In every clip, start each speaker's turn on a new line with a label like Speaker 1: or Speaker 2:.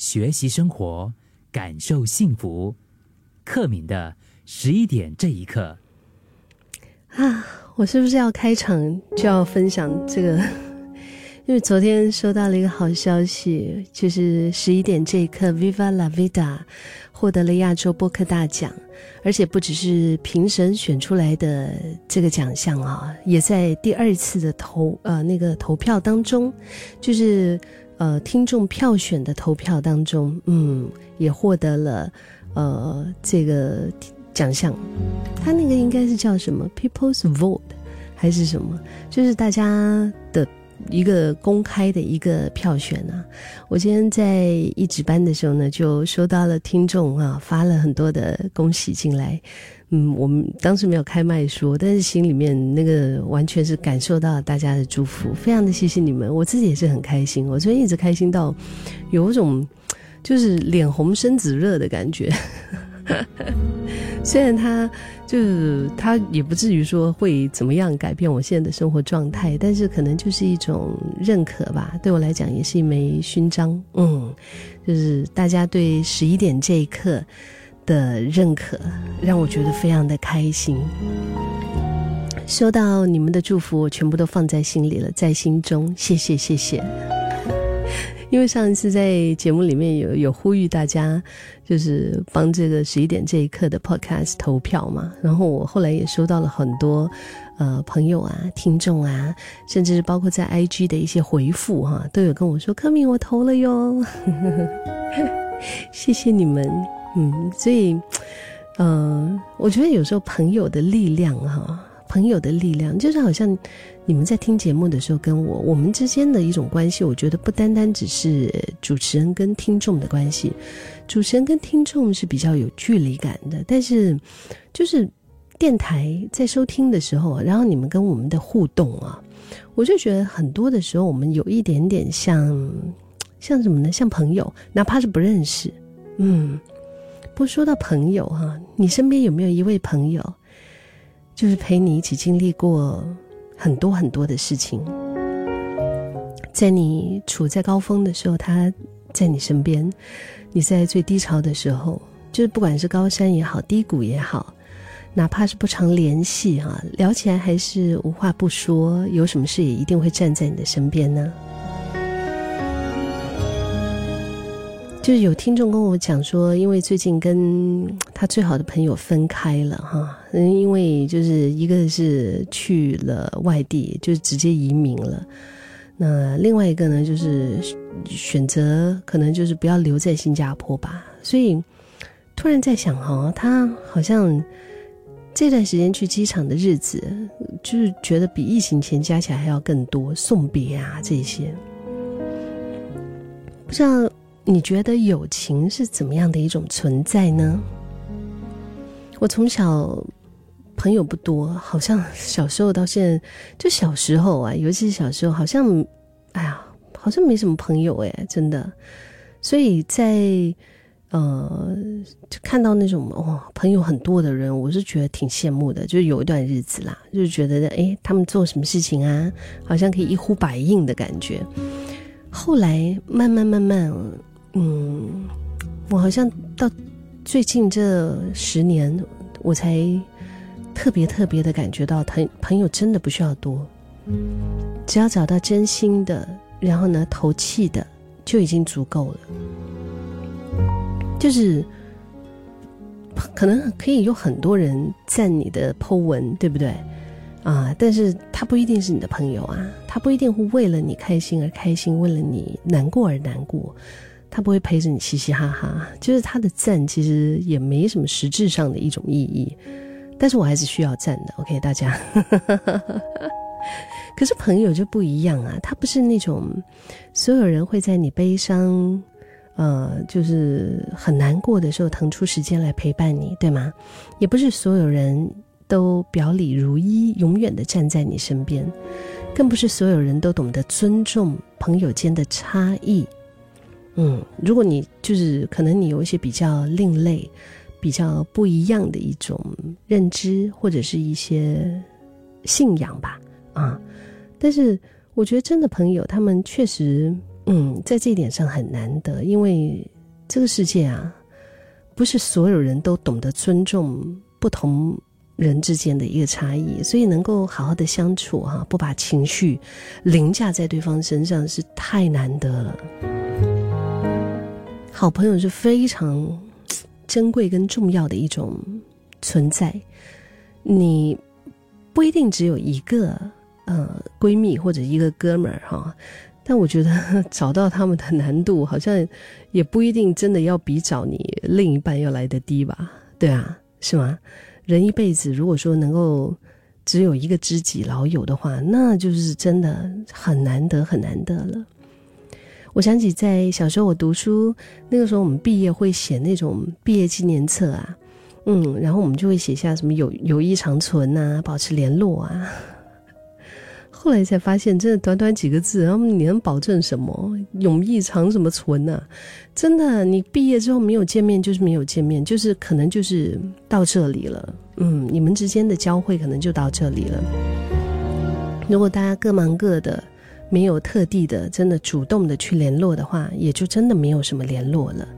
Speaker 1: 学习生活，感受幸福。克敏的十一点这一刻
Speaker 2: 啊，我是不是要开场就要分享这个？因为昨天收到了一个好消息，就是十一点这一刻，Viva La Vida 获得了亚洲播客大奖，而且不只是评审选出来的这个奖项啊，也在第二次的投呃那个投票当中，就是呃听众票选的投票当中，嗯，也获得了呃这个奖项。他那个应该是叫什么 People's Vote 还是什么？就是大家的。一个公开的一个票选啊，我今天在一值班的时候呢，就收到了听众啊发了很多的恭喜进来，嗯，我们当时没有开麦说，但是心里面那个完全是感受到大家的祝福，非常的谢谢你们，我自己也是很开心，我昨天一直开心到有一种就是脸红身子热的感觉。虽然他就是他也不至于说会怎么样改变我现在的生活状态，但是可能就是一种认可吧。对我来讲也是一枚勋章。嗯，就是大家对十一点这一刻的认可，让我觉得非常的开心。收到你们的祝福，我全部都放在心里了，在心中。谢谢，谢谢。因为上一次在节目里面有有呼吁大家，就是帮这个十一点这一刻的 podcast 投票嘛，然后我后来也收到了很多，呃，朋友啊、听众啊，甚至是包括在 IG 的一些回复哈，都有跟我说：“柯明，我投了哟。”谢谢你们，嗯，所以，嗯，我觉得有时候朋友的力量哈。朋友的力量，就是好像你们在听节目的时候，跟我我们之间的一种关系，我觉得不单单只是主持人跟听众的关系，主持人跟听众是比较有距离感的，但是就是电台在收听的时候，然后你们跟我们的互动啊，我就觉得很多的时候，我们有一点点像像什么呢？像朋友，哪怕是不认识，嗯。不说到朋友哈，你身边有没有一位朋友？就是陪你一起经历过很多很多的事情，在你处在高峰的时候，他在你身边；你在最低潮的时候，就是不管是高山也好，低谷也好，哪怕是不常联系啊，聊起来还是无话不说，有什么事也一定会站在你的身边呢。就是有听众跟我讲说，因为最近跟 他最好的朋友分开了哈，嗯，因为就是一个是去了外地，就是直接移民了，那另外一个呢，就是选择可能就是不要留在新加坡吧。所以突然在想哈，他好像这段时间去机场的日子，就是觉得比疫情前加起来还要更多，送别啊这些，不知道。你觉得友情是怎么样的一种存在呢？我从小朋友不多，好像小时候到现在，就小时候啊，尤其是小时候，好像，哎呀，好像没什么朋友哎，真的。所以在呃，就看到那种哇，朋友很多的人，我是觉得挺羡慕的。就有一段日子啦，就是觉得哎，他们做什么事情啊，好像可以一呼百应的感觉。后来慢慢慢慢。嗯，我好像到最近这十年，我才特别特别的感觉到，朋朋友真的不需要多，只要找到真心的，然后呢投气的，就已经足够了。就是可能可以有很多人赞你的 Po 文，对不对？啊，但是他不一定是你的朋友啊，他不一定会为了你开心而开心，为了你难过而难过。他不会陪着你嘻嘻哈哈，就是他的赞其实也没什么实质上的一种意义，但是我还是需要赞的。OK，大家。可是朋友就不一样啊，他不是那种所有人会在你悲伤，呃，就是很难过的时候腾出时间来陪伴你，对吗？也不是所有人都表里如一，永远的站在你身边，更不是所有人都懂得尊重朋友间的差异。嗯，如果你就是可能你有一些比较另类、比较不一样的一种认知或者是一些信仰吧，啊，但是我觉得真的朋友他们确实，嗯，在这一点上很难得，因为这个世界啊，不是所有人都懂得尊重不同人之间的一个差异，所以能够好好的相处哈，不把情绪凌驾在对方身上是太难得了。好朋友是非常珍贵跟重要的一种存在，你不一定只有一个呃闺蜜或者一个哥们儿哈。但我觉得 找到他们的难度好像也不一定真的要比找你另一半要来的低吧？对啊，是吗？人一辈子如果说能够只有一个知己老友的话，那就是真的很难得很难得了。我想起在小时候我读书那个时候，我们毕业会写那种毕业纪念册啊，嗯，然后我们就会写下什么友友谊长存啊，保持联络啊。后来才发现，真的短短几个字，然后你能保证什么？永义长什么存呢？真的，你毕业之后没有见面，就是没有见面，就是可能就是到这里了。嗯，你们之间的交汇可能就到这里了。如果大家各忙各的，没有特地的、真的主动的去联络的话，也就真的没有什么联络了。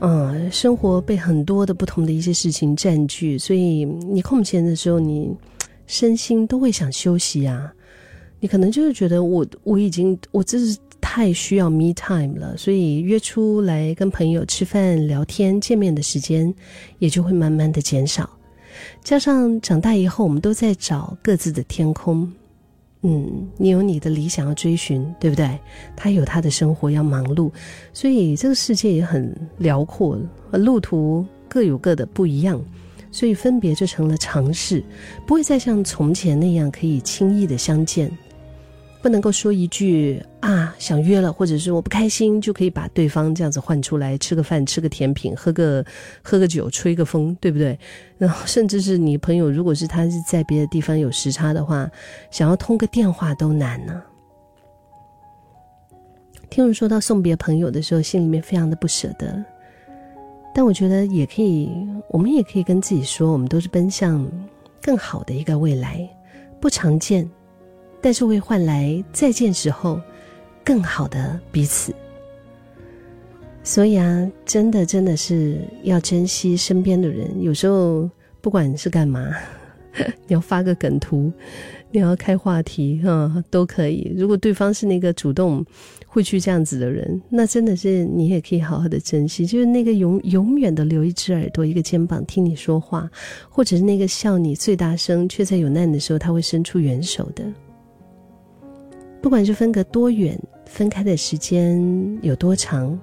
Speaker 2: 嗯，生活被很多的不同的一些事情占据，所以你空闲的时候，你身心都会想休息啊。你可能就是觉得我我已经我这是太需要 me time 了，所以约出来跟朋友吃饭、聊天、见面的时间也就会慢慢的减少。加上长大以后，我们都在找各自的天空。嗯，你有你的理想要追寻，对不对？他有他的生活要忙碌，所以这个世界也很辽阔，路途各有各的不一样。所以分别就成了常事，不会再像从前那样可以轻易的相见。不能够说一句啊想约了，或者是我不开心，就可以把对方这样子换出来吃个饭、吃个甜品、喝个喝个酒、吹个风，对不对？然后甚至是你朋友，如果是他是在别的地方有时差的话，想要通个电话都难呢。听人说到送别朋友的时候，心里面非常的不舍得，但我觉得也可以，我们也可以跟自己说，我们都是奔向更好的一个未来，不常见。但是会换来再见时候更好的彼此，所以啊，真的真的是要珍惜身边的人。有时候不管是干嘛，你要发个梗图，你要开话题啊，都可以。如果对方是那个主动会去这样子的人，那真的是你也可以好好的珍惜。就是那个永永远的留一只耳朵、一个肩膀听你说话，或者是那个笑你最大声，却在有难的时候他会伸出援手的。不管是分隔多远，分开的时间有多长，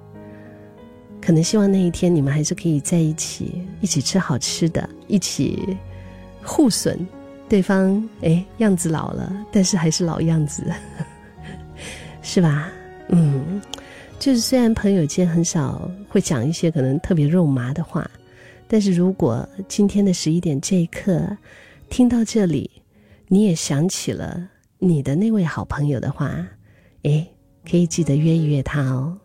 Speaker 2: 可能希望那一天你们还是可以在一起，一起吃好吃的，一起互损对方。哎，样子老了，但是还是老样子，是吧？嗯，就是虽然朋友间很少会讲一些可能特别肉麻的话，但是如果今天的十一点这一刻听到这里，你也想起了。你的那位好朋友的话，诶，可以记得约一约他哦。